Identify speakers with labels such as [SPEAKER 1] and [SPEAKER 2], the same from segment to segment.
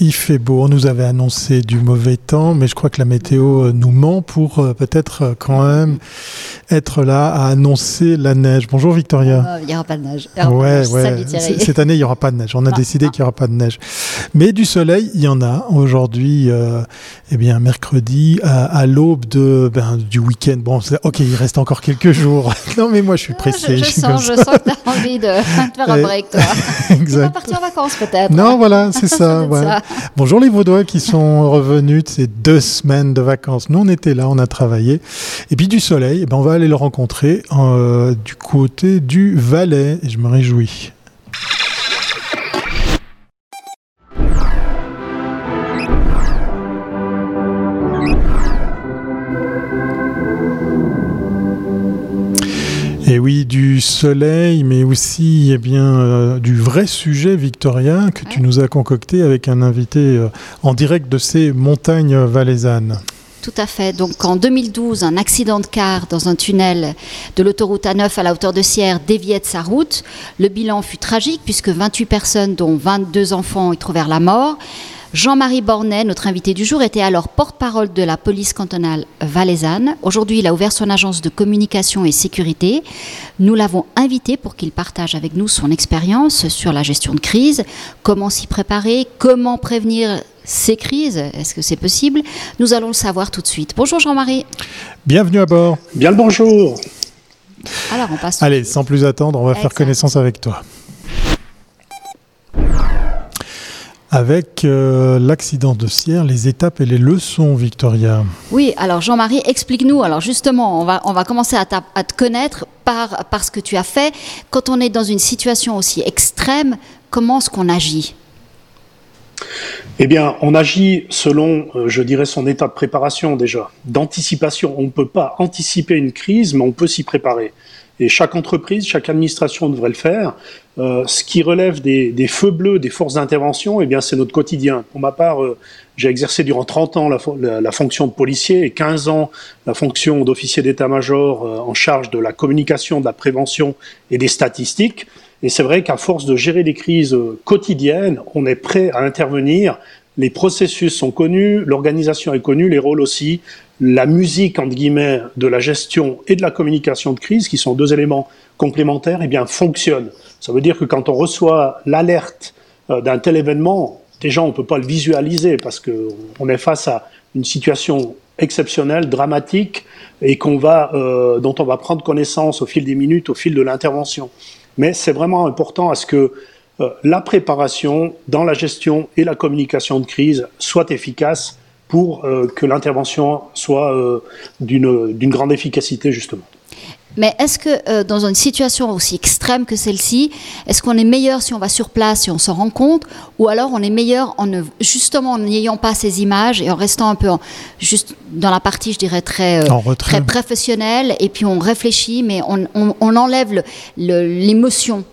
[SPEAKER 1] Il fait beau, on nous avait annoncé du mauvais temps, mais je crois que la météo euh, nous ment pour euh, peut-être euh, quand même être là à annoncer la neige. Bonjour Victoria.
[SPEAKER 2] il n'y aura pas de neige.
[SPEAKER 1] ouais, ouais. Cette année, il n'y aura pas de neige. On a décidé qu'il n'y aura pas de neige. Mais du soleil, il y en a. Aujourd'hui, eh bien, mercredi, à, l'aube de, ben, du week-end. Bon, ok, il reste encore quelques jours. non, mais moi, je suis ah, pressé.
[SPEAKER 2] je, sens, je sens que tu as envie de, faire un break, toi. exact. Tu vas partir en vacances, peut-être.
[SPEAKER 1] Non, voilà, c'est ça. ça. Bonjour les Vaudois qui sont revenus de ces deux semaines de vacances. Nous, on était là, on a travaillé. Et puis du soleil, eh ben, on va aller le rencontrer euh, du côté du Valais. Et je me réjouis. Et oui, du soleil, mais aussi eh bien, euh, du vrai sujet, Victoria, que tu nous as concocté avec un invité euh, en direct de ces montagnes valaisannes.
[SPEAKER 2] Tout à fait. Donc en 2012, un accident de car dans un tunnel de l'autoroute A9 à la hauteur de Sierre déviait de sa route. Le bilan fut tragique puisque 28 personnes, dont 22 enfants, y trouvèrent la mort. Jean-Marie Bornet, notre invité du jour, était alors porte-parole de la police cantonale valaisanne. Aujourd'hui, il a ouvert son agence de communication et sécurité. Nous l'avons invité pour qu'il partage avec nous son expérience sur la gestion de crise, comment s'y préparer, comment prévenir ces crises. Est-ce que c'est possible? Nous allons le savoir tout de suite. Bonjour Jean-Marie.
[SPEAKER 1] Bienvenue à bord.
[SPEAKER 3] Bien le bonjour.
[SPEAKER 1] Alors on passe. Allez, sans plus attendre, on va faire connaissance avec toi. Avec euh, l'accident de Sierre, les étapes et les leçons, Victoria.
[SPEAKER 2] Oui, alors Jean-Marie, explique-nous. Alors justement, on va, on va commencer à, à, te connaître par, par ce que tu as fait. Quand on est dans une situation aussi extrême, comment est-ce qu'on agit?
[SPEAKER 3] Eh bien, on agit selon, euh, je dirais, son état de préparation déjà, d'anticipation. On ne peut pas anticiper une crise, mais on peut s'y préparer. Et chaque entreprise, chaque administration devrait le faire. Euh, ce qui relève des, feux bleus des forces d'intervention, eh bien, c'est notre quotidien. Pour ma part, euh, j'ai exercé durant 30 ans la, fonction de policier et 15 ans la fonction d'officier d'état-major euh, en charge de la communication, de la prévention et des statistiques. Et c'est vrai qu'à force de gérer les crises quotidiennes, on est prêt à intervenir. Les processus sont connus, l'organisation est connue, les rôles aussi. La musique, entre guillemets, de la gestion et de la communication de crise, qui sont deux éléments complémentaires, eh bien, fonctionne. Ça veut dire que quand on reçoit l'alerte euh, d'un tel événement, déjà on ne peut pas le visualiser parce qu'on est face à une situation exceptionnelle, dramatique, et qu'on va, euh, dont on va prendre connaissance au fil des minutes, au fil de l'intervention. Mais c'est vraiment important à ce que euh, la préparation dans la gestion et la communication de crise soit efficace pour que l'intervention soit d'une grande efficacité justement.
[SPEAKER 2] Mais est-ce que euh, dans une situation aussi extrême que celle-ci, est-ce qu'on est meilleur si on va sur place, si on s'en rend compte, ou alors on est meilleur en justement en n'ayant pas ces images et en restant un peu juste dans la partie, je dirais, très, euh, très professionnelle, et puis on réfléchit, mais on, on enlève l'émotion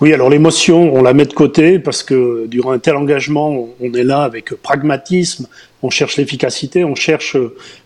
[SPEAKER 3] oui, alors l'émotion, on la met de côté parce que durant un tel engagement, on est là avec pragmatisme, on cherche l'efficacité, on cherche,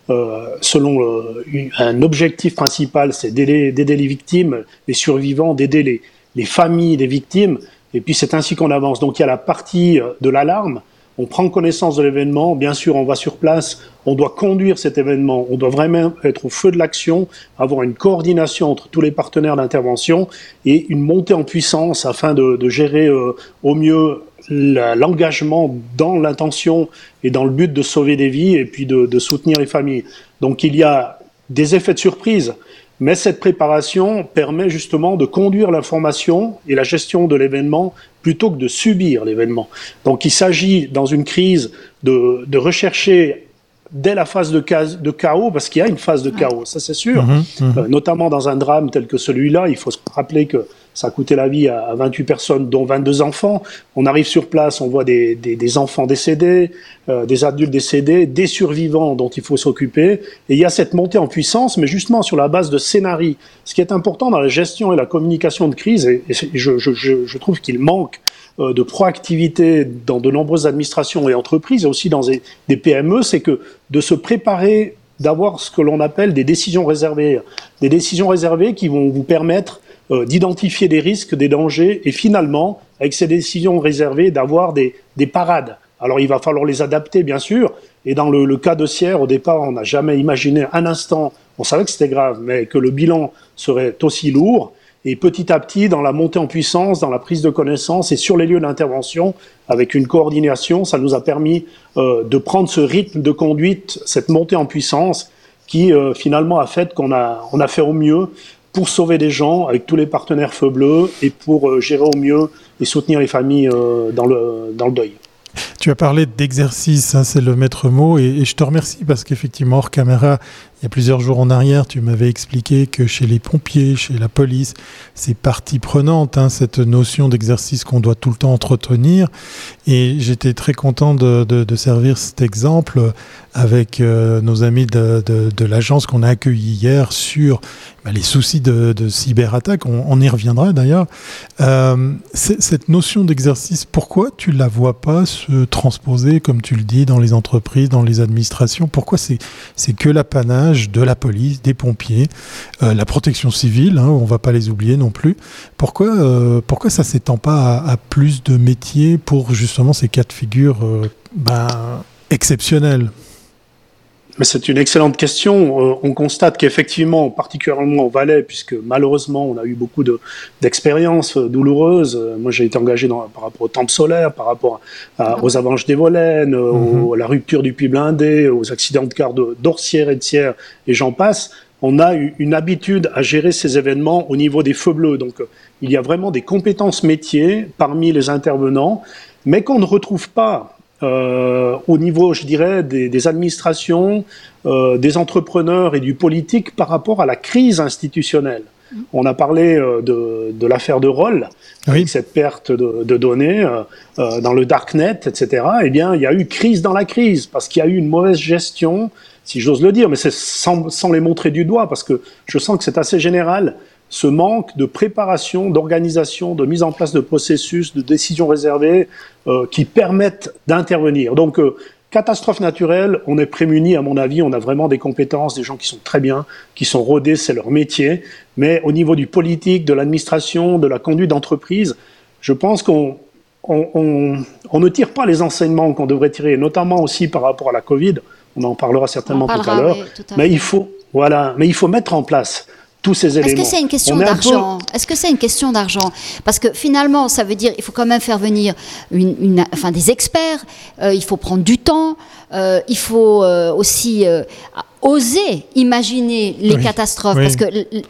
[SPEAKER 3] euh, selon euh, un objectif principal, c'est d'aider les victimes, les survivants, d'aider les, les familles des victimes, et puis c'est ainsi qu'on avance. Donc il y a la partie de l'alarme, on prend connaissance de l'événement, bien sûr on va sur place, on doit conduire cet événement, on doit vraiment être au feu de l'action, avoir une coordination entre tous les partenaires d'intervention et une montée en puissance afin de, gérer euh, au mieux l'engagement dans l'intention et dans le but de sauver des vies et puis de, de soutenir les familles. Donc il y a des effets de surprise. Mais cette préparation permet justement de conduire l'information et la gestion de l'événement plutôt que de subir l'événement. Donc il s'agit dans une crise de, de rechercher dès la phase de, de chaos, parce qu'il y a une phase de chaos, ça c'est sûr, mhm, mhm. Euh, notamment dans un drame tel que celui-là, il faut se rappeler que ça a coûté la vie à, 28 personnes, dont 22 enfants. On arrive sur place, on voit des, des, enfants décédés, euh, des adultes décédés, des survivants dont il faut s'occuper. Et il y a cette montée en puissance, mais justement sur la base de scénarii. Ce qui est important dans la gestion et la communication de crise, et, je, je, je, trouve qu'il manque euh, de proactivité dans de nombreuses administrations et entreprises, et aussi dans des, des PME, c'est que de se préparer d'avoir ce que l'on appelle des décisions réservées. Des décisions réservées qui vont vous permettre euh, d'identifier des risques, des dangers et finalement avec ces décisions réservées, d'avoir des, des parades. Alors il va falloir les adapter, bien sûr. Et dans le, le cas de Sierre, au départ, on n'a jamais imaginé un instant, on savait que c'était grave, mais que le bilan serait aussi lourd. Et petit à petit, dans la montée en puissance, dans la prise de connaissance et sur les lieux d'intervention, avec une coordination, ça nous a permis euh, de prendre ce rythme de conduite, cette montée en puissance, qui euh, finalement a fait qu'on a, on a fait au mieux pour sauver des gens avec tous les partenaires Feu Bleu et pour euh, gérer au mieux et soutenir les familles dans, le, dans le deuil.
[SPEAKER 1] Tu as parlé d'exercice, hein, c'est le maître mot, et, je te remercie parce qu'effectivement, hors caméra, il y a plusieurs jours en arrière, tu m'avais expliqué que chez les pompiers, chez la police, c'est partie prenante, hein, cette notion d'exercice qu'on doit tout le temps entretenir. Et j'étais très content de, servir cet exemple avec euh, nos amis de, l'agence qu'on a accueilli hier sur bah, les soucis de, cyberattaque. On, y reviendra d'ailleurs. Euh, cette notion d'exercice, pourquoi tu la vois pas se transposer, comme tu le dis, dans les entreprises, dans les administrations? Pourquoi c'est que l'apanage de la police, des pompiers, euh, la protection civile, hein, on ne va pas les oublier non plus. Pourquoi, euh, ça ne s'étend pas à, plus de métiers pour justement ces cas de figure euh, ben, exceptionnels?
[SPEAKER 3] Mais c'est une excellente question. on constate qu'effectivement, particulièrement au Valais, puisque malheureusement on a eu beaucoup d'expériences douloureuses. Moi, j'ai été engagé dans, par rapport aux tempes solaires, par rapport aux avalanches des Volaines, mhm. à la rupture du puits blindé, aux accidents de car d'Orsière et de Sierre, et j'en passe. On a eu une habitude à gérer ces événements au niveau des feux bleus. Donc, il y a vraiment des compétences métiers parmi les intervenants, mais qu'on ne retrouve pas euh, au niveau, je dirais, des, des administrations, euh, des entrepreneurs et du politique par rapport à la crise institutionnelle. Mm. On a parlé euh, de, de l'affaire de Roll, oui. cette perte de, de données euh, euh, dans le darknet, etc. Eh bien, il y a eu crise dans la crise parce qu'il y a eu une mauvaise gestion, si j'ose le dire, mais c'est sans, sans les montrer du doigt parce que je sens que c'est assez général ce manque de préparation, d'organisation, de mise en place de processus, de décisions réservées euh, qui permettent d'intervenir. Donc, euh, catastrophe naturelle, on est prémuni, à mon avis, on a vraiment des compétences, des gens qui sont très bien, qui sont rodés, c'est leur métier. Mais au niveau du politique, de l'administration, de la conduite d'entreprise, je pense qu'on on, on, on, ne tire pas les enseignements qu'on devrait tirer, notamment aussi par rapport à la Covid. On en parlera certainement tout à l'heure. Mais il faut, voilà, mais il faut mettre en place tous ces éléments.
[SPEAKER 2] Est-ce que c'est une question d'argent Est-ce que c'est une question d'argent Parce que finalement, ça veut dire il faut quand même faire venir une, une enfin, des experts, euh, il faut prendre du temps, euh, il faut euh, aussi euh, oser imaginer les oui, catastrophes. Oui. Parce que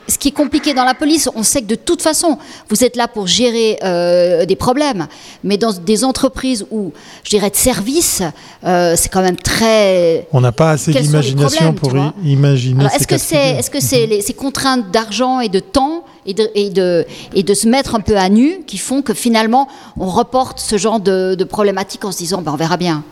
[SPEAKER 2] ce qui est compliqué dans la police, on sait que de toute façon, vous êtes là pour gérer euh, des problèmes. Mais dans des entreprises où, je dirais, de service, euh, c'est quand même très.
[SPEAKER 1] On n'a pas assez d'imagination pour imaginer.
[SPEAKER 2] Est-ce que c'est est -ce c'est les, ces contraintes d'argent et de temps et de, et, de, et de se mettre un peu à nu qui font que finalement, on reporte ce genre de, de problématiques en se disant, ben, on verra bien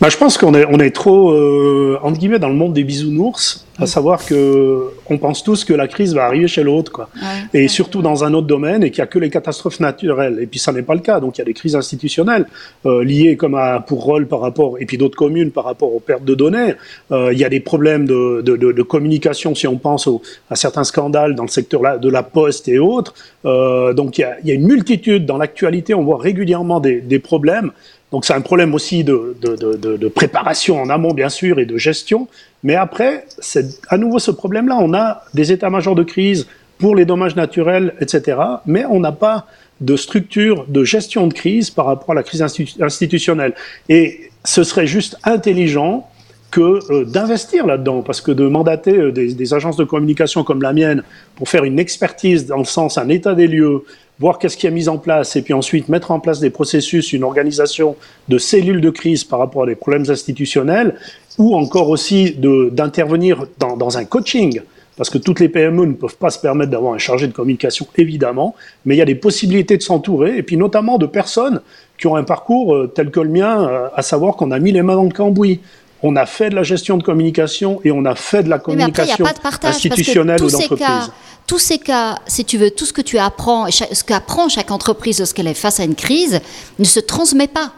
[SPEAKER 3] bah, je pense qu'on est, on est trop, euh, entre guillemets, dans le monde des bisounours, à savoir que on pense tous que la crise va arriver chez l'autre, quoi. Ouais, et surtout dans un autre domaine, et qu'il n'y a que les catastrophes naturelles. Et puis ça n'est pas le cas. Donc il y a des crises institutionnelles euh, liées, comme à, pour rôle par rapport, et puis d'autres communes par rapport aux pertes de données. Euh, il y a des problèmes de, de, de, de communication, si on pense au, à certains scandales dans le secteur de la poste et autres. Euh, donc il y, a, il y a une multitude dans l'actualité. On voit régulièrement des, des problèmes. Donc c'est un problème aussi de, de, de, de, préparation en amont, bien sûr, et de gestion. Mais après, c'est à nouveau ce problème-là. On a des états-majors de crise pour les dommages naturels, etc. Mais on n'a pas de structure de gestion de crise par rapport à la crise institutionnelle. Et ce serait juste intelligent que euh, d'investir là-dedans, parce que de mandater euh, des, agences de communication comme la mienne pour faire une expertise dans le sens un état des lieux, voir qu'est-ce qui est mis en place, et puis ensuite mettre en place des processus, une organisation de cellules de crise par rapport à des problèmes institutionnels, ou encore aussi d'intervenir dans, un coaching, parce que toutes les PME ne peuvent pas se permettre d'avoir un chargé de communication, évidemment, mais il y a des possibilités de s'entourer, et puis notamment de personnes qui ont un parcours euh, tel que le mien, à savoir qu'on a mis les mains dans le cambouis on a fait de la gestion de communication et on a fait de la communication
[SPEAKER 2] après, partage,
[SPEAKER 3] institutionnelle ou d'entreprise.
[SPEAKER 2] Tous ces cas, si tu veux, tout ce que tu apprends, ce qu'apprend chaque entreprise lorsqu'elle est face à une crise, ne se transmet pas.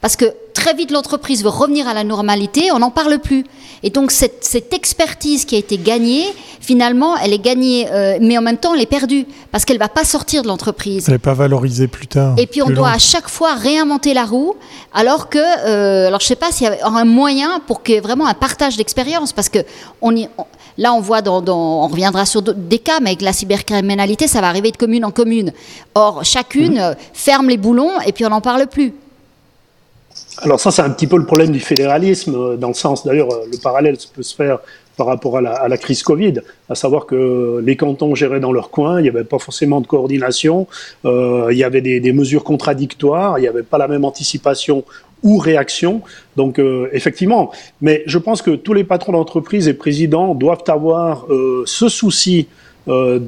[SPEAKER 2] Parce que très vite, l'entreprise veut revenir à la normalité, on n'en parle plus. Et donc, cette, expertise qui a été gagnée, finalement, elle est gagnée, euh, mais en même temps, elle est perdue, parce qu'elle ne va pas sortir de l'entreprise.
[SPEAKER 1] Elle n'est pas valorisée plus tard.
[SPEAKER 2] Et puis, on doit à chaque fois réinventer la roue, alors que, euh, alors je ne sais pas s'il y a un moyen pour qu'il y ait vraiment un partage d'expérience, parce que on y, là, on voit, dans, on reviendra sur des cas, mais avec la cybercriminalité, ça va arriver de commune en commune. Or, chacune mmh. ferme les boulons et puis on n'en parle plus.
[SPEAKER 3] Alors ça, c'est un petit peu le problème du fédéralisme, euh, dans le sens, d'ailleurs, euh, le parallèle peut se faire par rapport à la, crise Covid, à savoir que les cantons géraient dans leur coin, il n'y avait pas forcément de coordination, euh, il y avait des, mesures contradictoires, il n'y avait pas la même anticipation ou réaction. Donc effectivement, mais je pense que tous les patrons d'entreprise et présidents doivent avoir ce souci de,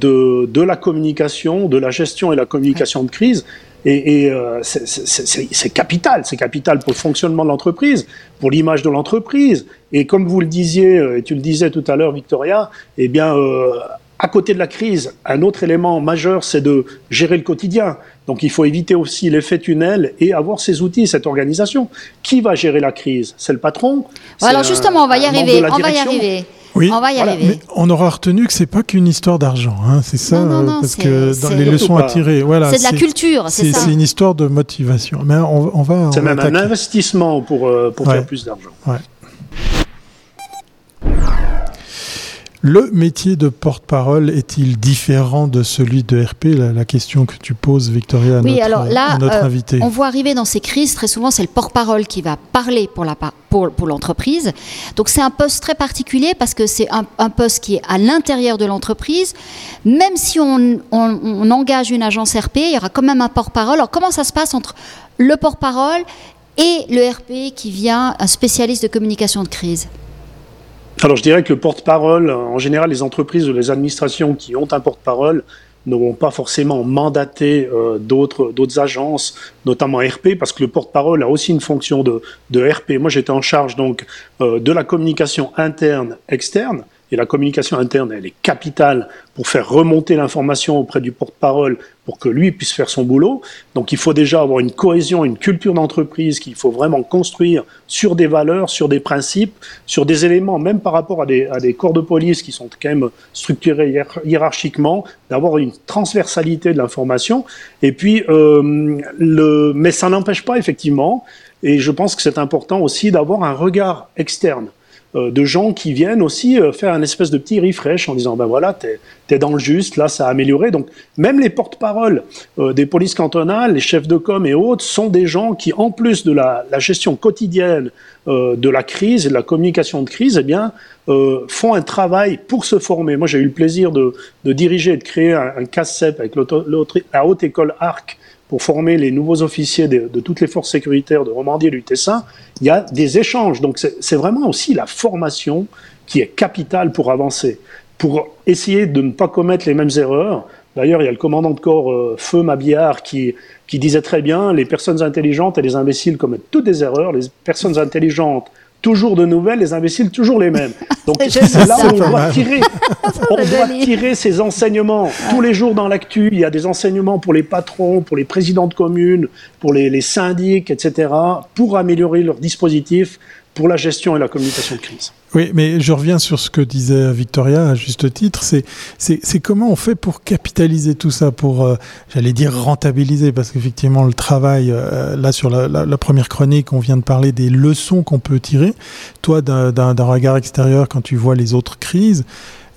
[SPEAKER 3] de, la communication, de la gestion et la communication de crise, et, et euh, c'est capital, c'est capital pour le fonctionnement de l'entreprise, pour l'image de l'entreprise. Et comme vous le disiez, euh, et tu le disais tout à l'heure, Victoria, eh bien, euh, à côté de la crise, un autre élément majeur, c'est de gérer le quotidien. Donc il faut éviter aussi l'effet tunnel et avoir ces outils, cette organisation. Qui va gérer la crise? C'est le patron?
[SPEAKER 2] Alors justement, on va y arriver. On va y arriver.
[SPEAKER 1] Oui, on va y arriver. Mais on aura retenu que c'est pas qu'une histoire d'argent, hein, c'est ça,
[SPEAKER 2] non, non,
[SPEAKER 1] parce que dans les leçons à tirer, voilà,
[SPEAKER 2] c'est de la culture, c'est
[SPEAKER 1] ça. C'est une histoire de motivation. Mais on, on va.
[SPEAKER 3] C'est même un investissement pour euh, pour faire plus d'argent. Ouais.
[SPEAKER 1] Le métier de porte-parole est-il différent de celui de RP la, question que tu poses, Victoria, à
[SPEAKER 2] oui,
[SPEAKER 1] notre,
[SPEAKER 2] alors là,
[SPEAKER 1] euh, invité.
[SPEAKER 2] On voit arriver dans ces crises, très souvent, c'est le porte-parole qui va parler pour la pour, pour l'entreprise. Donc c'est un poste très particulier parce que c'est un, poste qui est à l'intérieur de l'entreprise. Même si on, on engage une agence RP, il y aura quand même un porte-parole. Alors comment ça se passe entre le porte-parole et le RP qui vient, un spécialiste de communication de crise?
[SPEAKER 3] Alors je dirais que le porte-parole, en général les entreprises ou les administrations qui ont un porte-parole n'auront pas forcément mandaté euh, d'autres d'autres agences, notamment RP, parce que le porte-parole a aussi une fonction de, RP. Moi j'étais en charge donc euh, de la communication interne externe et la communication interne, elle est capitale pour faire remonter l'information auprès du porte-parole pour que lui puisse faire son boulot. Donc il faut déjà avoir une cohésion, une culture d'entreprise qu'il faut vraiment construire sur des valeurs, sur des principes, sur des éléments, même par rapport à des, à des corps de police qui sont quand même structurés hiérarchiquement, d'avoir une transversalité de l'information. Et puis, euh, le, mais ça n'empêche pas effectivement, et je pense que c'est important aussi d'avoir un regard externe. Euh, de gens qui viennent aussi euh, faire un espèce de petit refresh en disant ben voilà t'es es dans le juste là ça a amélioré. Donc même les porte-paroles euh, des polices cantonales les chefs de com et autres sont des gens qui en plus de la, gestion quotidienne de la crise et de la communication de crise eh bien font un travail pour se former. Moi j'ai eu le plaisir de, diriger et de créer un, un avec la haute école ARC pour former les nouveaux officiers de, toutes les forces sécuritaires de Romandie et du Tessin, il y a des échanges. Donc c'est vraiment aussi la formation qui est capitale pour avancer, pour essayer de ne pas commettre les mêmes erreurs. D'ailleurs, il y a le commandant de corps euh, Feu Mabillard qui, qui disait très bien, les personnes intelligentes et les imbéciles commettent toutes des erreurs, les personnes intelligentes toujours de nouvelles, les imbéciles toujours les mêmes. Donc c'est là où on doit tirer, on doit tirer ces enseignements. Tous les jours dans l'actu, il y a des enseignements pour les patrons, pour les présidents de communes, pour les, les syndics, etc., pour améliorer leur dispositif pour la gestion et la communication de crise.
[SPEAKER 1] Oui, mais je reviens sur ce que disait Victoria à juste titre. C'est, comment on fait pour capitaliser tout ça, pour, euh, j'allais dire, rentabiliser, parce qu'effectivement, le travail, euh, là, sur la, première chronique, on vient de parler des leçons qu'on peut tirer. Toi, d'un regard extérieur, quand tu vois les autres crises,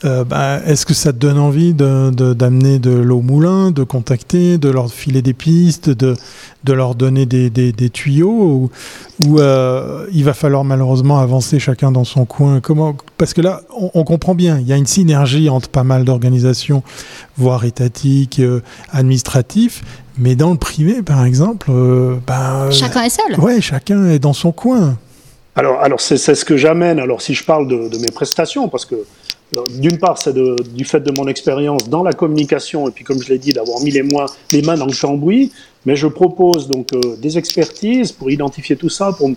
[SPEAKER 1] euh, bah, est-ce que ça te donne envie d'amener de, l'eau au moulin, de contacter, de leur filer des pistes, de, de leur donner des, des, tuyaux Ou, euh, il va falloir malheureusement avancer chacun dans son coin? Comment Parce que là, on, comprend bien, il y a une synergie entre pas mal d'organisations, voire étatiques, euh, administratifs, mais dans le privé, par exemple,
[SPEAKER 2] bah, chacun est seul.
[SPEAKER 1] Ouais, chacun est dans son coin.
[SPEAKER 3] Alors, alors c'est ce que j'amène. Alors, si je parle de, de, mes prestations, parce que d'une part, c'est du fait de mon expérience dans la communication, et puis comme je l'ai dit, d'avoir mis les, les, mains dans le cambouis, mais je propose donc euh, des expertises pour identifier tout ça, pour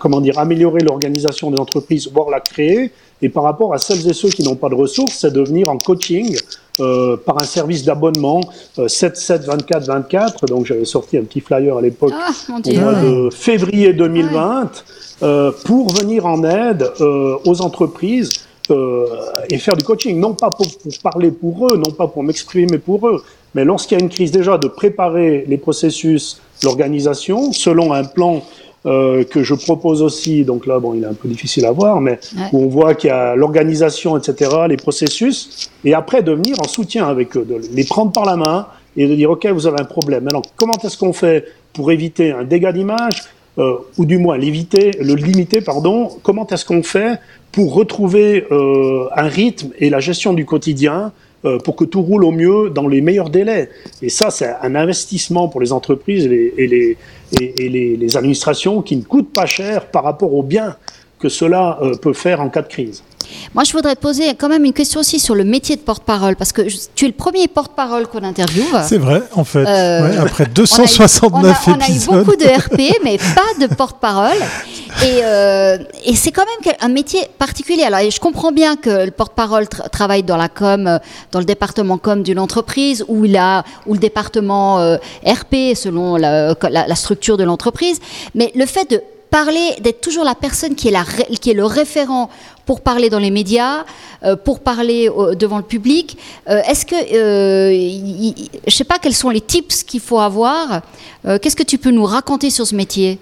[SPEAKER 3] comment dire, améliorer l'organisation des entreprises, voire la créer. Et par rapport à celles et ceux qui n'ont pas de ressources, c'est de venir en coaching par un service d'abonnement 7 7 24 24. Donc j'avais sorti un petit flyer à l'époque ah, au mois de février 2020 pour venir en aide aux entreprises et faire du coaching, non pas pour, pour, parler pour eux, non pas pour m'exprimer pour eux, mais lorsqu'il y a une crise déjà, de préparer les processus, l'organisation, selon un plan euh, que je propose aussi, donc là, bon, il est un peu difficile à voir, mais où on voit qu'il y a l'organisation, etc., les processus, et après de venir en soutien avec eux, de les prendre par la main et de dire, OK, vous avez un problème. Alors, comment est-ce qu'on fait pour éviter un dégât d'image, euh, ou du moins l'éviter, le limiter, pardon, comment est-ce qu'on fait pour retrouver euh, un rythme et la gestion du quotidien euh, pour que tout roule au mieux dans les meilleurs délais? Et ça, c'est un investissement pour les entreprises et les, et les, et les, les administrations qui ne coûte pas cher par rapport au bien que cela euh, peut faire en cas de crise.
[SPEAKER 2] Moi, je voudrais poser quand même une question aussi sur le métier de porte-parole, parce que tu es le premier porte-parole qu'on interviewe.
[SPEAKER 1] C'est vrai, en fait. Euh, après 269
[SPEAKER 2] épisodes. On a eu beaucoup de RP, mais pas de porte-parole. Et, euh, et c'est quand même un métier particulier. Alors, je comprends bien que le porte-parole travaille dans la com, euh, dans le département com d'une entreprise, où il a, ou le département RP selon la, la structure de l'entreprise. Mais le fait de parler, d'être toujours la personne qui est, le référent pour parler dans les médias, euh, pour parler devant le public. Euh, est-ce que, euh, je ne sais pas quels sont les tips qu'il faut avoir. Qu'est-ce que tu peux nous raconter sur ce métier?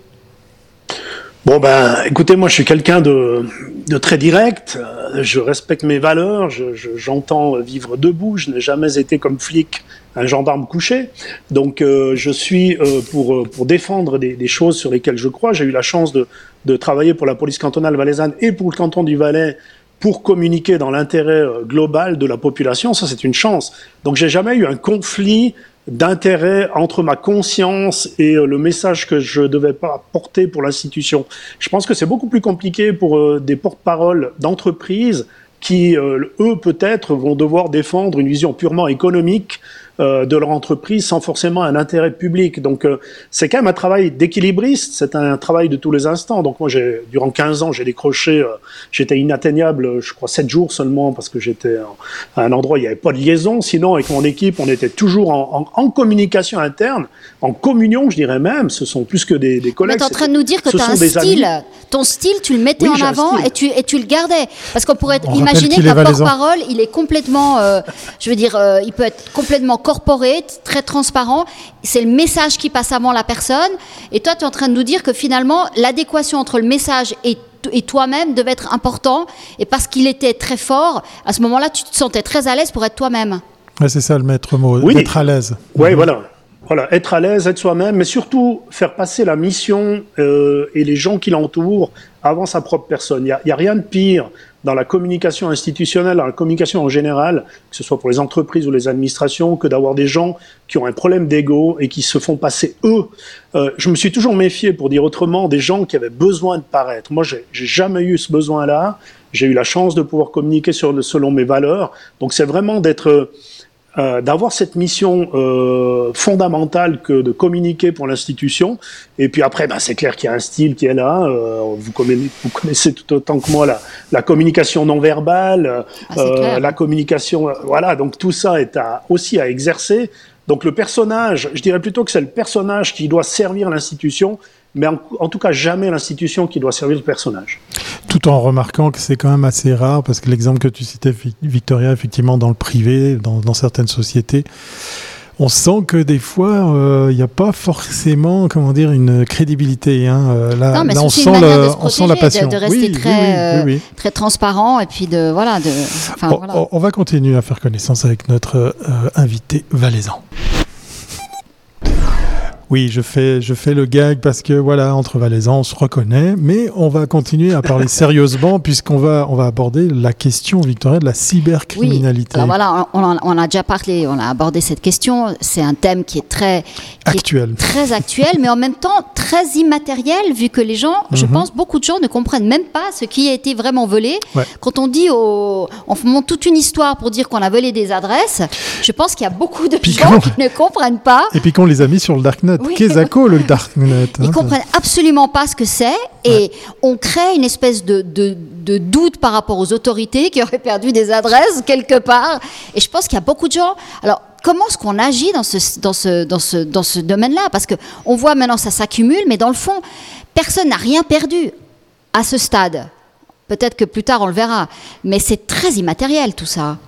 [SPEAKER 3] Bon ben, écoutez, moi je suis quelqu'un de, de, très direct. Je respecte mes valeurs. J'entends vivre debout. Je n'ai jamais été comme flic un gendarme couché. Donc je suis pour, pour défendre des, des, choses sur lesquelles je crois. J'ai eu la chance de, de travailler pour la police cantonale valaisanne et pour le canton du Valais pour communiquer dans l'intérêt global de la population. Ça, c'est une chance. Donc j'ai jamais eu un conflit d'intérêt entre ma conscience et euh, le message que je devais pas porter pour l'institution. Je pense que c'est beaucoup plus compliqué pour euh, des porte-paroles d'entreprises qui, euh, eux, peut-être, vont devoir défendre une vision purement économique de leur entreprise sans forcément un intérêt public. Donc euh, c'est quand même un travail d'équilibriste, c'est un travail de tous les instants. Donc moi, j'ai durant 15 ans, j'ai décroché, euh, j'étais inatteignable, je crois 7 jours seulement parce que j'étais à un endroit où il n'y avait pas de liaison. Sinon, avec mon équipe, on était toujours en communication interne, en communion, je dirais même. Ce sont plus que des, des collègues.
[SPEAKER 2] Tu es en train de nous dire que tu as un style. Ton style, tu le mettais en avant et tu, et tu le gardais. Parce qu'on pourrait imaginer qu'un porte-parole, il est complètement, je veux dire, il peut être complètement corporate, très transparent. C'est le message qui passe avant la personne. Et toi, tu es en train de nous dire que finalement, l'adéquation entre le message et et toi-même devait être important. Et parce qu'il était très fort, à ce moment-là, tu te sentais très à l'aise pour être toi-même.
[SPEAKER 1] Ouais, c'est ça le maître mot, être à l'aise.
[SPEAKER 3] Oui, voilà. Voilà, être à l'aise, être soi-même, mais surtout faire passer la mission euh, et les gens qui l'entourent avant sa propre personne. Il n'y a, a, rien de pire dans la communication institutionnelle, dans la communication en général, que ce soit pour les entreprises ou les administrations, que d'avoir des gens qui ont un problème d'ego et qui se font passer eux. Euh, je me suis toujours méfié, pour dire autrement, des gens qui avaient besoin de paraître. Moi, j'ai jamais eu ce besoin-là. J'ai eu la chance de pouvoir communiquer sur, selon mes valeurs. Donc, c'est vraiment d'être euh, d'avoir cette mission euh, fondamentale que de communiquer pour l'institution. Et puis après, ben, c'est clair qu'il y a un style qui est là. Euh, vous, connaissez, vous, connaissez, tout autant que moi la, la communication non verbale, ah, euh, la communication. Voilà, donc tout ça est à, aussi à exercer. Donc le personnage, je dirais plutôt que c'est le personnage qui doit servir l'institution mais en, tout cas jamais l'institution qui doit servir le personnage.
[SPEAKER 1] Tout en remarquant que c'est quand même assez rare, parce que l'exemple que tu citais, Victoria, effectivement, dans le privé, dans, dans certaines sociétés, on sent que des fois, il euh, n'y a pas forcément, comment dire, une crédibilité. Hein. Euh, là,
[SPEAKER 2] non, mais
[SPEAKER 1] là
[SPEAKER 2] on, sent le, on sent la passion. De, de rester très, oui, euh, très transparent et puis de voilà. De,
[SPEAKER 1] on, voilà. on, va continuer à faire connaissance avec notre invité valaisan. Oui, je fais, je fais le gag parce que voilà, entre Valaisans, on se reconnaît, mais on va continuer à parler sérieusement puisqu'on va, on va aborder la question, Victoria, de la cybercriminalité.
[SPEAKER 2] Oui. Alors voilà, on, on, a déjà parlé, on a abordé cette question. C'est un thème qui est très qui
[SPEAKER 1] actuel,
[SPEAKER 2] est très actuel, mais en même temps très immatériel, vu que les gens, je mhm. pense, beaucoup de gens ne comprennent même pas ce qui a été vraiment volé.
[SPEAKER 1] Ouais.
[SPEAKER 2] Quand on dit, au, on monte toute une histoire pour dire qu'on a volé des adresses, je pense qu'il y a beaucoup de
[SPEAKER 1] puis
[SPEAKER 2] gens qui ne comprennent pas.
[SPEAKER 1] Et puis qu'on les a mis sur le darknet Darknet. Qu'est-ce que le Darknet
[SPEAKER 2] Ils hein, comprennent absolument pas ce que c'est et on crée une espèce de, de, doute par rapport aux autorités qui auraient perdu des adresses quelque part. Et je pense qu'il y a beaucoup de gens. Alors, comment est-ce qu'on agit dans ce, dans ce, dans ce, dans ce domaine-là? Parce qu'on voit maintenant ça s'accumule, mais dans le fond, personne n'a rien perdu à ce stade. Peut-être que plus tard on le verra, mais c'est très immatériel tout ça.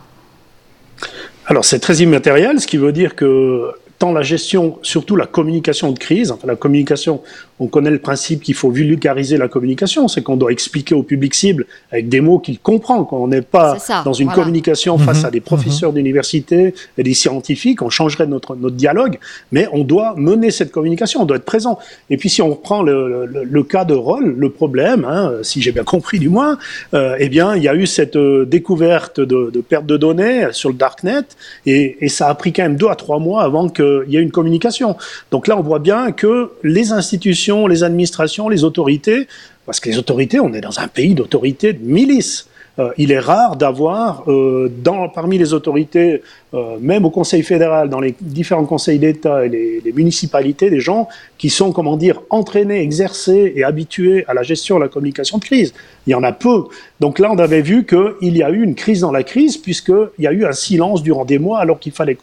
[SPEAKER 3] Alors c'est très immatériel, ce qui veut dire que tant la gestion, surtout la communication de crise, enfin la communication on connaît le principe qu'il faut vulgariser la communication, c'est qu'on doit expliquer au public cible avec des mots qu'il comprend, qu'on n'est pas dans une communication face à mhm. des professeurs mhm. d'université et des scientifiques, on changerait notre, notre dialogue, mais on doit mener cette communication, on doit être présent. Et puis si on prend le, le, cas de rôle, le problème, hein, si j'ai bien compris du moins, euh, eh bien il y a eu cette euh, découverte de, de, perte de données sur le darknet, et, et ça a pris quand même deux à trois mois avant qu'il y ait une communication. Donc là on voit bien que les institutions les administrations, les autorités, parce que les autorités, on est dans un pays d'autorités de milices. Euh, il est rare d'avoir, euh, parmi les autorités, euh, même au Conseil fédéral, dans les différents conseils d'État et les, les, municipalités, des gens qui sont, comment dire, entraînés, exercés et habitués à la gestion de la communication de crise. Il y en a peu. Donc là, on avait vu qu'il y a eu une crise dans la crise, puisqu'il y a eu un silence durant des mois alors qu'il fallait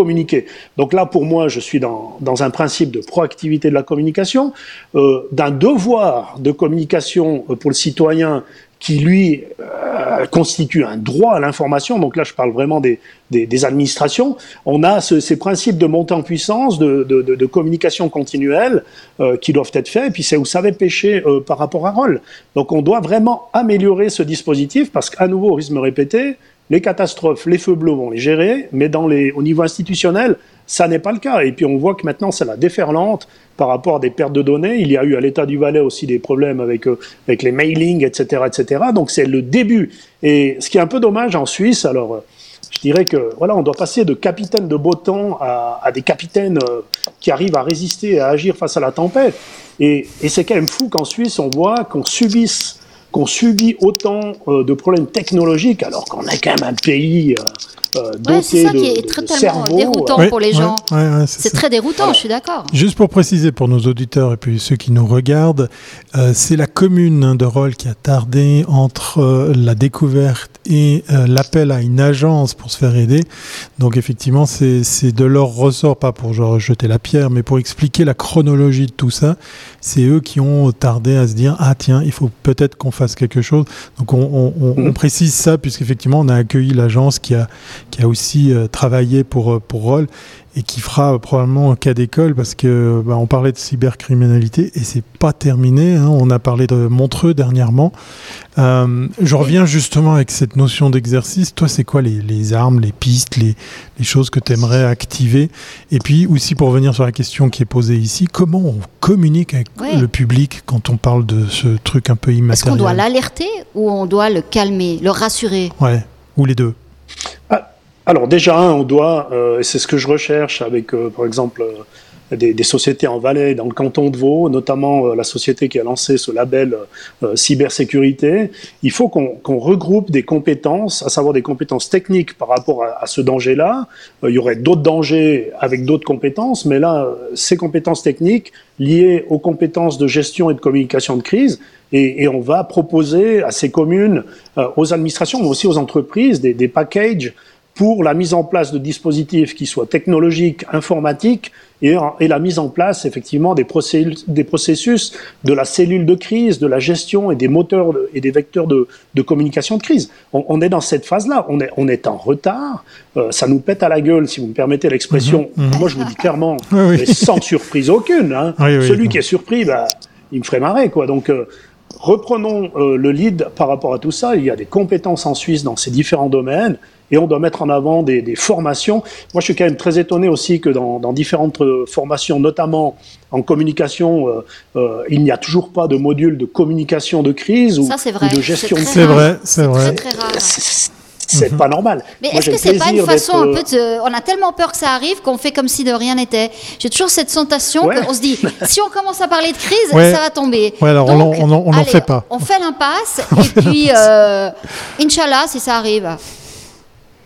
[SPEAKER 3] communiquer. Donc là, pour moi, je suis dans, dans un principe de proactivité de la communication, euh, d'un devoir de communication euh, pour le citoyen qui, lui, euh, constitue un droit à l'information. Donc là, je parle vraiment des, des, des administrations. On a ce, ces principes de montée en puissance, de, de, de, communication continuelle euh, qui doivent être faits. Et puis c'est, vous savez, pêcher euh, par rapport à rôle. Donc on doit vraiment améliorer ce dispositif parce qu'à nouveau, au risque de me répéter, les catastrophes, les feux bleus vont les gérer, mais dans au niveau institutionnel, ça n'est pas le cas. Et puis on voit que maintenant c'est la déferlante par rapport à des pertes de données. Il y a eu à l'État du Valais aussi des problèmes avec, euh, avec les mailings, etc., etc. Donc c'est le début. Et ce qui est un peu dommage en Suisse, alors euh, je dirais que voilà, on doit passer de capitaines de beau temps à, des capitaines euh, qui arrivent à résister à agir face à la tempête. Et, et c'est quand même fou qu'en Suisse on voit qu'on subisse qu'on subit autant euh, de problèmes technologiques alors qu'on est quand même un pays euh,
[SPEAKER 2] euh, c'est ça qui est très déroutant pour les gens. c'est très déroutant, je suis d'accord.
[SPEAKER 1] Juste pour préciser pour nos auditeurs et puis ceux qui nous regardent, euh, c'est la commune hein, de Roll qui a tardé entre euh, la découverte et l'appel à une agence pour se faire aider. Donc effectivement, c'est de leur ressort, pas pour genre, jeter la pierre, mais pour expliquer la chronologie de tout ça. C'est eux qui ont tardé à se dire, ah tiens, il faut peut-être qu'on fasse quelque chose. Donc on, on, on, on mmh. précise ça puisqu'effectivement, on a accueilli l'agence qui a qui a aussi euh, travaillé pour, euh, pour Roll et qui fera euh, probablement un cas d'école parce que bah, on parlait de cybercriminalité et c'est pas terminé. Hein. On a parlé de Montreux dernièrement. je reviens justement avec cette notion d'exercice. Toi, c'est quoi les, les, armes, les pistes, les, les choses que tu aimerais activer? Et puis aussi pour revenir sur la question qui est posée ici, comment on communique avec le public quand on parle de ce truc un peu immatériel Est-ce
[SPEAKER 2] qu'on doit l'alerter ou on doit le calmer, le rassurer?
[SPEAKER 1] Ouais, ou les deux.
[SPEAKER 3] Alors déjà, on doit, euh, c'est ce que je recherche avec, euh, par exemple, euh, des, des, sociétés en Valais, dans le canton de Vaud, notamment la société qui a lancé ce label cybersécurité. Il faut qu'on regroupe des compétences, à savoir des compétences techniques par rapport à, à ce danger-là. il y aurait d'autres dangers avec d'autres compétences, mais là, ces compétences techniques liées aux compétences de gestion et de communication de crise, et, et on va proposer à ces communes, aux administrations, mais aussi aux entreprises, des, des packages pour la mise en place de dispositifs qui soient technologiques, informatiques, et, et la mise en place effectivement des, des, processus de la cellule de crise, de la gestion et des moteurs et des vecteurs de, de communication de crise. On, on, est dans cette phase-là, on est, on est en retard, euh, ça nous pète à la gueule, si vous me permettez l'expression. Mhm, mhm. Moi, je vous dis clairement, mais sans surprise aucune. Hein. Celui qui est surpris, bah, il me ferait marrer, quoi. Donc, euh, reprenons euh, le lead par rapport à tout ça. Il y a des compétences en Suisse dans ces différents domaines et on doit mettre en avant des, des, formations. Moi, je suis quand même très étonné aussi que dans, dans différentes euh, formations, notamment en communication, euh, euh, il n'y a toujours pas de module de communication de crise ou, de gestion de
[SPEAKER 1] crise. C'est vrai, c'est vrai.
[SPEAKER 3] C'est mhm. pas normal.
[SPEAKER 2] Mais est-ce que c'est pas une façon un peu de... On a tellement peur que ça arrive qu'on fait comme si de rien n'était. J'ai toujours cette sensation qu'on se dit, si on commence à parler de crise, ça va tomber.
[SPEAKER 1] Ouais, alors on n'en fait pas.
[SPEAKER 2] On fait l'impasse et puis, euh, Inch'Allah, si ça arrive.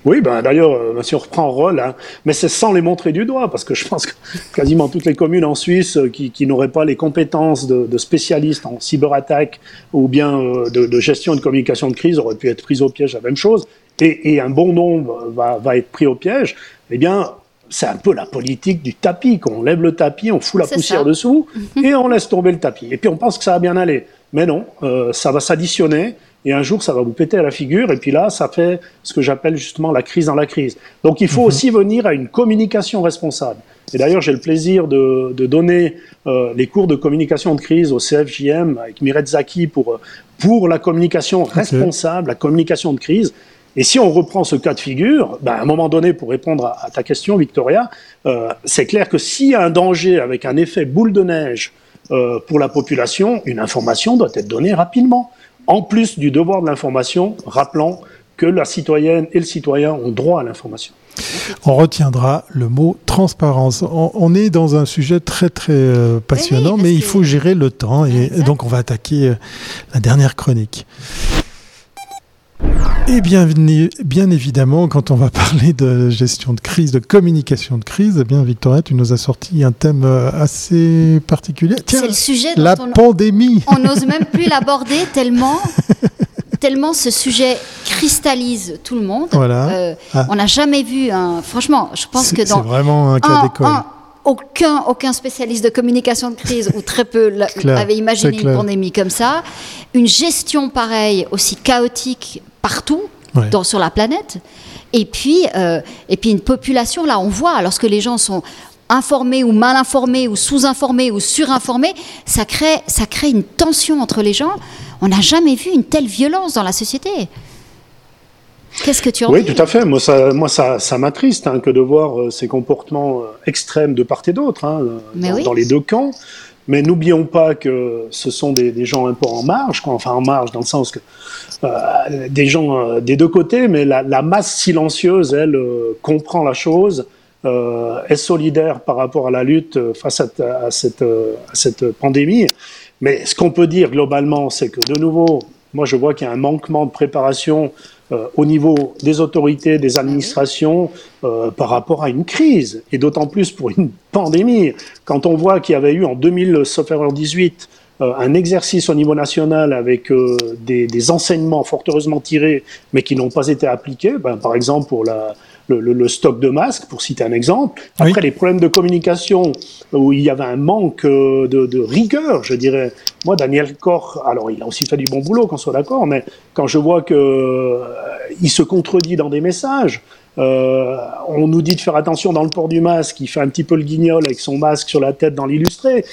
[SPEAKER 3] Oui, ben d'ailleurs, euh, si on reprend rôle, hein, mais c'est sans les montrer du doigt, parce que je pense que quasiment toutes les communes en Suisse euh, qui, n'auraient pas les compétences de, spécialistes en cyberattaque ou bien euh, de, gestion et de communication de crise auraient pu être prises au piège la même chose, et, un bon nombre va, va, être pris au piège. Eh bien, c'est un peu la politique du tapis, qu'on lève le tapis, on fout la poussière dessous, et on laisse tomber le tapis. Et puis on pense que ça va bien aller. Mais non, ça va s'additionner et un jour ça va vous péter à la figure, et puis là ça fait ce que j'appelle justement la crise dans la crise. Donc il faut mhm. aussi venir à une communication responsable. Et d'ailleurs j'ai le plaisir de, de donner euh, les cours de communication de crise au CFJM avec Miret Zaki pour, pour la communication responsable, la communication de crise. Et si on reprend ce cas de figure, ben à un moment donné, pour répondre à, ta question, Victoria, euh, c'est clair que s'il y a un danger avec un effet boule de neige euh, pour la population, une information doit être donnée rapidement en plus du devoir de l'information, rappelant que la citoyenne et le citoyen ont droit à l'information.
[SPEAKER 1] On retiendra le mot transparence. On, est dans un sujet très très euh, passionnant, mais il faut gérer le temps et donc on va attaquer euh, la dernière chronique. Et bien, bien évidemment, quand on va parler de gestion de crise, de communication de crise, eh bien Victoria, tu nous as sorti un thème euh, assez particulier.
[SPEAKER 2] C'est le sujet
[SPEAKER 1] la pandémie.
[SPEAKER 2] On n'ose même plus l'aborder tellement, tellement ce sujet cristallise tout le monde.
[SPEAKER 1] Voilà. Euh,
[SPEAKER 2] ah. On n'a jamais vu un. Franchement, je pense que dans.
[SPEAKER 1] C'est vraiment un cas d'école.
[SPEAKER 2] Aucun, aucun spécialiste de communication de crise, ou très peu, avait imaginé une pandémie comme ça. Une gestion pareille, aussi chaotique, partout dans, sur la planète. Et puis, euh, et puis une population, là, on voit, lorsque les gens sont informés ou mal informés ou sous-informés ou surinformés, ça crée, ça crée une tension entre les gens. On n'a jamais vu une telle violence dans la société. Qu'est-ce que tu en
[SPEAKER 3] Oui, tout à fait. Moi, ça, moi, ça, ça m'attriste hein, que de voir euh, ces comportements euh, extrêmes de part et d'autre, hein, dans, les deux camps. Mais n'oublions pas que ce sont des, gens un peu en marge, enfin en marge dans le sens que euh, des gens euh, des deux côtés, mais la, masse silencieuse, elle, euh, comprend la chose, est solidaire par rapport à la lutte face à, cette, à cette pandémie. Mais ce qu'on peut dire globalement, c'est que de nouveau, moi je vois qu'il y a un manquement de préparation euh, au niveau des autorités, des administrations, euh, par rapport à une crise, et d'autant plus pour une pandémie. Quand on voit qu'il y avait eu en 2018 euh, un exercice au niveau national avec des, des, enseignements fort heureusement tirés, mais qui n'ont pas été appliqués, ben, par exemple pour la, le, stock de masques, pour citer un exemple. Après, les problèmes de communication, où il y avait un manque euh, de, rigueur, je dirais. Moi, Daniel Koch, alors il a aussi fait du bon boulot, qu'on soit d'accord, mais quand je vois qu'il euh, il se contredit dans des messages, euh, on nous dit de faire attention dans le port du masque, il fait un petit peu le guignol avec son masque sur la tête dans l'illustré.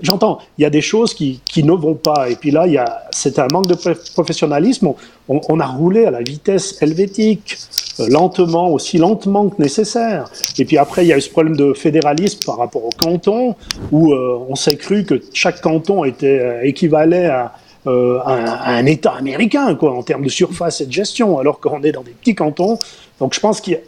[SPEAKER 3] J'entends, il y a des choses qui, qui, ne vont pas. Et puis là, c'est un manque de professionnalisme. On, a roulé à la vitesse helvétique, euh, lentement, aussi lentement que nécessaire. Et puis après, il y a eu ce problème de fédéralisme par rapport au canton, où euh, on s'est cru que chaque canton était équivalait à, euh, un, un, État américain, quoi, en termes de surface et de gestion, alors qu'on est dans des petits cantons. Donc je pense qu'il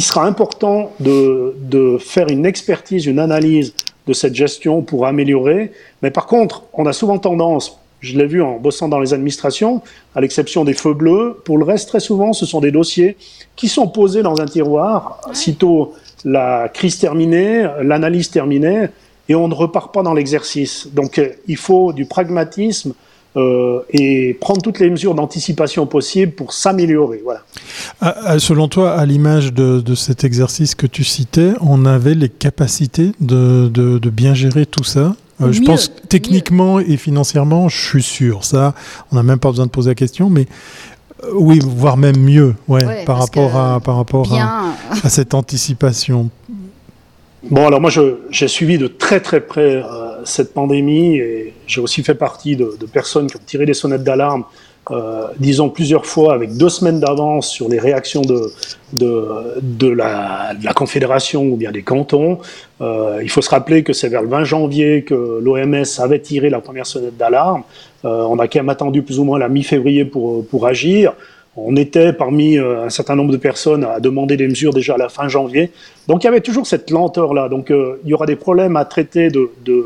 [SPEAKER 3] sera important de, de, faire une expertise, une analyse de cette gestion pour améliorer. Mais par contre, on a souvent tendance, je l'ai vu en bossant dans les administrations, à l'exception des feux bleus, pour le reste, très souvent, ce sont des dossiers qui sont posés dans un tiroir, sitôt la crise terminée, l'analyse terminée, et on ne repart pas dans l'exercice. Donc il faut du pragmatisme, euh, et prendre toutes les mesures d'anticipation possibles pour s'améliorer. Voilà.
[SPEAKER 1] Ah, ah, selon toi, à l'image de, de, cet exercice que tu citais, on avait les capacités de, de, de bien gérer tout ça? Euh, je pense techniquement et financièrement, je suis sûr. Ça, on n'a même pas besoin de poser la question, mais euh, oui, voire même mieux, ouais, par, rapport à, par rapport à, à, cette anticipation.
[SPEAKER 3] Bon, alors moi, j'ai suivi de très très près cette pandémie, et j'ai aussi fait partie de, personnes qui ont tiré des sonnettes d'alarme, euh, disons plusieurs fois, avec deux semaines d'avance sur les réactions de, de, la, Confédération ou bien des cantons. Euh, il faut se rappeler que c'est vers le 20 janvier que l'OMS avait tiré la première sonnette d'alarme. Euh, on a quand même attendu plus ou moins la mi-février pour, pour agir. On était parmi un certain nombre de personnes à demander des mesures déjà à la fin janvier. Donc il y avait toujours cette lenteur-là. Donc il y aura des problèmes à traiter de, de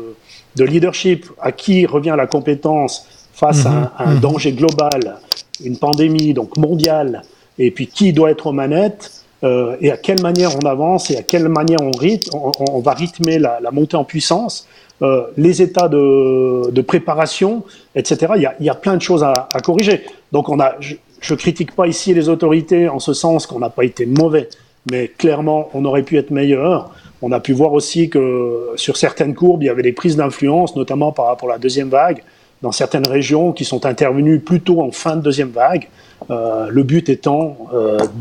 [SPEAKER 3] leadership à qui revient la compétence face à, un, mhm. Mhm. danger global, une pandémie donc mondiale, et puis qui doit être aux manettes, euh, et à quelle manière on avance et à quelle manière on, rythme, on, va rythmer la, montée en puissance, euh, les états de, préparation, etc. Il y, a, il y, a, plein de choses à, corriger. Donc on a, je, ne critique pas ici les autorités en ce sens qu'on n'a pas été mauvais, mais clairement on aurait pu être meilleur. On a pu voir aussi que sur certaines courbes, il y avait des prises d'influence, notamment par rapport à la deuxième vague, dans certaines régions qui sont intervenues plutôt en fin de deuxième vague. Euh, le but étant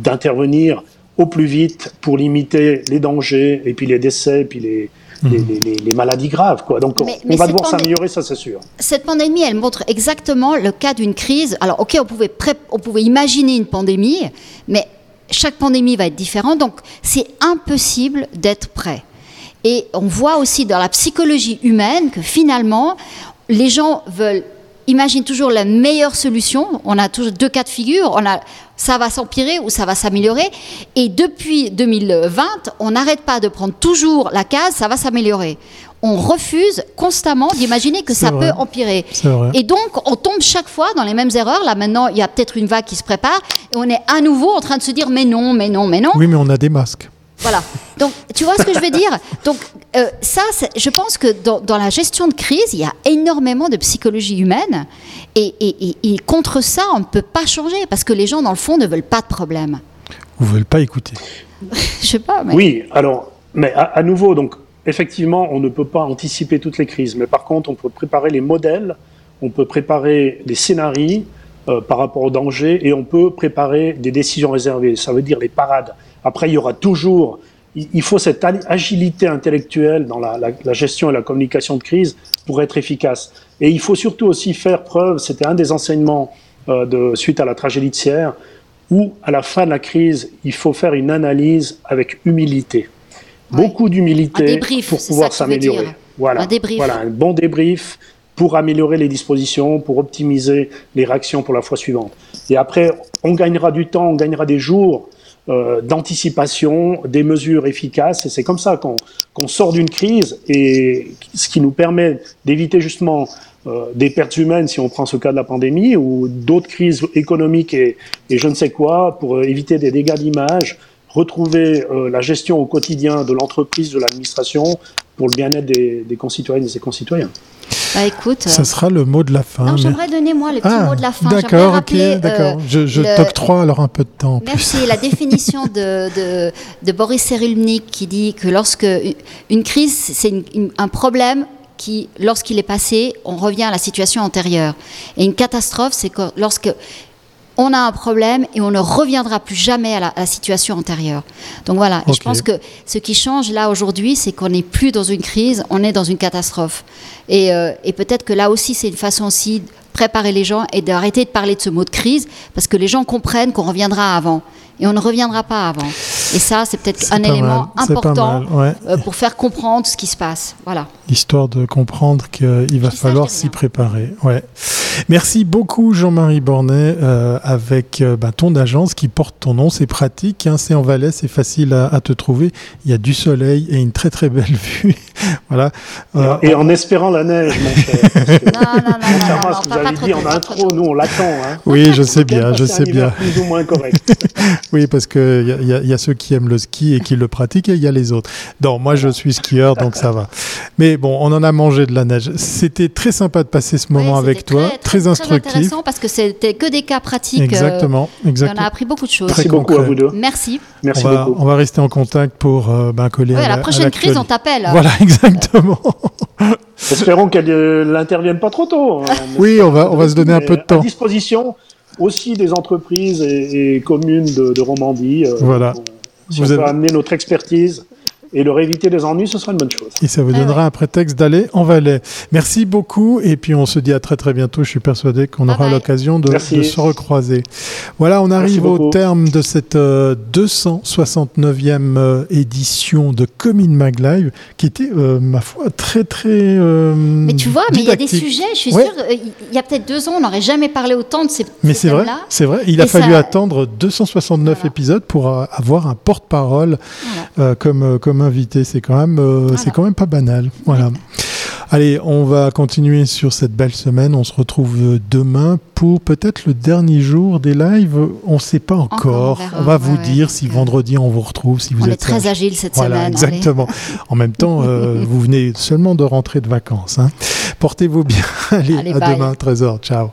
[SPEAKER 3] d'intervenir au plus vite pour limiter les dangers et puis les décès et puis les, les, maladies graves. Quoi. Donc on, va devoir s'améliorer, ça c'est sûr.
[SPEAKER 2] Cette pandémie, elle montre exactement le cas d'une crise. Alors ok, on pouvait, on pouvait imaginer une pandémie, mais chaque pandémie va être différente, donc c'est impossible d'être prêt. Et on voit aussi dans la psychologie humaine que finalement, les gens veulent imagine toujours la meilleure solution. On a toujours deux cas de figure. On a, ça va s'empirer ou ça va s'améliorer. Et depuis 2020, on n'arrête pas de prendre toujours la case, ça va s'améliorer. On refuse constamment d'imaginer que ça peut empirer. Et donc, on tombe chaque fois dans les mêmes erreurs. Là, maintenant, il y a peut-être une vague qui se prépare. Et on est à nouveau en train de se dire, mais non, mais non, mais non.
[SPEAKER 1] Oui, mais on a des masques.
[SPEAKER 2] Voilà. Donc, tu vois ce que je veux dire? Donc, euh, ça, je pense que dans, la gestion de crise, il y a énormément de psychologie humaine. Et, contre ça, on ne peut pas changer parce que les gens, dans le fond, ne veulent pas de problème.
[SPEAKER 1] Ou veulent pas écouter.
[SPEAKER 2] je sais pas. Mais...
[SPEAKER 3] Oui, alors, mais à, nouveau, donc, effectivement, on ne peut pas anticiper toutes les crises. Mais par contre, on peut préparer les modèles, on peut préparer les scénarios euh, par rapport aux dangers et on peut préparer des décisions réservées. Ça veut dire les parades après, il y aura toujours, il faut cette agilité intellectuelle dans la, gestion et la communication de crise pour être efficace. Et il faut surtout aussi faire preuve, c'était un des enseignements euh, de, suite à la tragédie de Sierre, où à la fin de la crise, il faut faire une analyse avec humilité. Beaucoup d'humilité pour pouvoir s'améliorer. Voilà, un voilà, un bon débrief pour améliorer les dispositions, pour optimiser les réactions pour la fois suivante. Et après, on gagnera du temps, on gagnera des jours euh, d'anticipation, des mesures efficaces. Et c'est comme ça qu'on sort d'une crise et ce qui nous permet d'éviter justement euh, des pertes humaines, si on prend ce cas de la pandémie, ou d'autres crises économiques et, et, je ne sais quoi, pour éviter des dégâts d'image, retrouver euh, la gestion au quotidien de l'entreprise, de l'administration, pour le bien-être des, des concitoyennes et des concitoyens.
[SPEAKER 2] Bah, écoute.
[SPEAKER 1] Ça sera le mot de la fin.
[SPEAKER 2] Non, j'aimerais donner moi le petit ah, mot de la fin.
[SPEAKER 1] D'accord, ok, d'accord. je, je t'octroie alors un peu de temps.
[SPEAKER 2] Merci. La définition de, de, de Boris Cyrulnik qui dit que lorsque une crise, c'est un problème qui, lorsqu'il est passé, on revient à la situation antérieure. Et une catastrophe, c'est lorsque on a un problème et on ne reviendra plus jamais à la, situation antérieure. Donc voilà, et je pense que ce qui change là aujourd'hui, c'est qu'on n'est plus dans une crise, on est dans une catastrophe. Et, euh, et peut-être que là aussi, c'est une façon aussi de préparer les gens et d'arrêter de parler de ce mot de crise, parce que les gens comprennent qu'on reviendra avant et on ne reviendra pas avant. Et ça, c'est peut-être un élément important euh, pour faire comprendre ce qui se passe. Voilà.
[SPEAKER 1] Histoire de comprendre qu'il va falloir s'y préparer. Ouais. Merci beaucoup Jean-Marie Bornet euh, avec euh, bah, ton agence qui porte ton nom. C'est pratique, hein, c'est en Valais, c'est facile à, te trouver. Il y a du soleil et une très très belle vue. voilà.
[SPEAKER 3] et en espérant la neige, mon cher. non, non, non. Contrairement à ce que vous avez dit en intro, nous on l'attend. Hein.
[SPEAKER 1] Oui, je sais bien, je sais bien.
[SPEAKER 3] Plus ou moins correct.
[SPEAKER 1] oui, parce qu'il y, y, a ceux qui aiment le ski et qui le pratiquent et il y a les autres. Non, moi je suis skieur, donc ça va. Mais bon, on en a mangé de la neige. C'était très sympa de passer ce moment avec toi, très, instructif. Très
[SPEAKER 2] intéressant parce que c'était que des cas pratiques.
[SPEAKER 1] Exactement, exactement.
[SPEAKER 2] on a appris beaucoup de choses.
[SPEAKER 3] Merci beaucoup à vous deux.
[SPEAKER 2] Merci.
[SPEAKER 3] Merci
[SPEAKER 1] on
[SPEAKER 3] va,
[SPEAKER 1] beaucoup. On va rester en contact pour euh, ben, coller
[SPEAKER 2] à la, prochaine crise, on t'appelle.
[SPEAKER 1] Voilà, exactement.
[SPEAKER 3] Espérons qu'elle euh, n'intervienne pas trop tôt. Hein.
[SPEAKER 1] oui, on va, on va se donner un peu de temps. À
[SPEAKER 3] disposition aussi des entreprises et, communes de, Romandie.
[SPEAKER 1] Euh, voilà.
[SPEAKER 3] si Vous on peut amener notre expertise et leur éviter les ennuis, ce sera une bonne chose.
[SPEAKER 1] Et ça vous ah donnera un prétexte d'aller en Valais. Merci beaucoup et puis on se dit à très très bientôt. Je suis persuadé qu'on aura l'occasion de, se recroiser. Voilà, on arrive au terme de cette 269e euh, euh, édition de Commune Mag Live qui était, euh, ma foi, très très.
[SPEAKER 2] mais tu vois, mais il y a des sujets, je suis sûr, il y a peut-être deux ans, on n'aurait jamais parlé autant de ces,
[SPEAKER 1] mais c'est vrai, c'est vrai. Il a fallu attendre 269 épisodes pour avoir un porte-parole comme, comme invité. C'est quand même, euh, c'est quand même pas banal. Voilà. Allez, on va continuer sur cette belle semaine. On se retrouve demain pour peut-être le dernier jour des lives. On ne sait pas encore. on, va vous dire si vendredi on vous retrouve, si vous
[SPEAKER 2] on
[SPEAKER 1] êtes
[SPEAKER 2] est très agile cette
[SPEAKER 1] voilà, Exactement. en même temps, euh, vous venez seulement de rentrer de vacances. Hein. Portez-vous bien. Allez, à demain, Trésor. Ciao.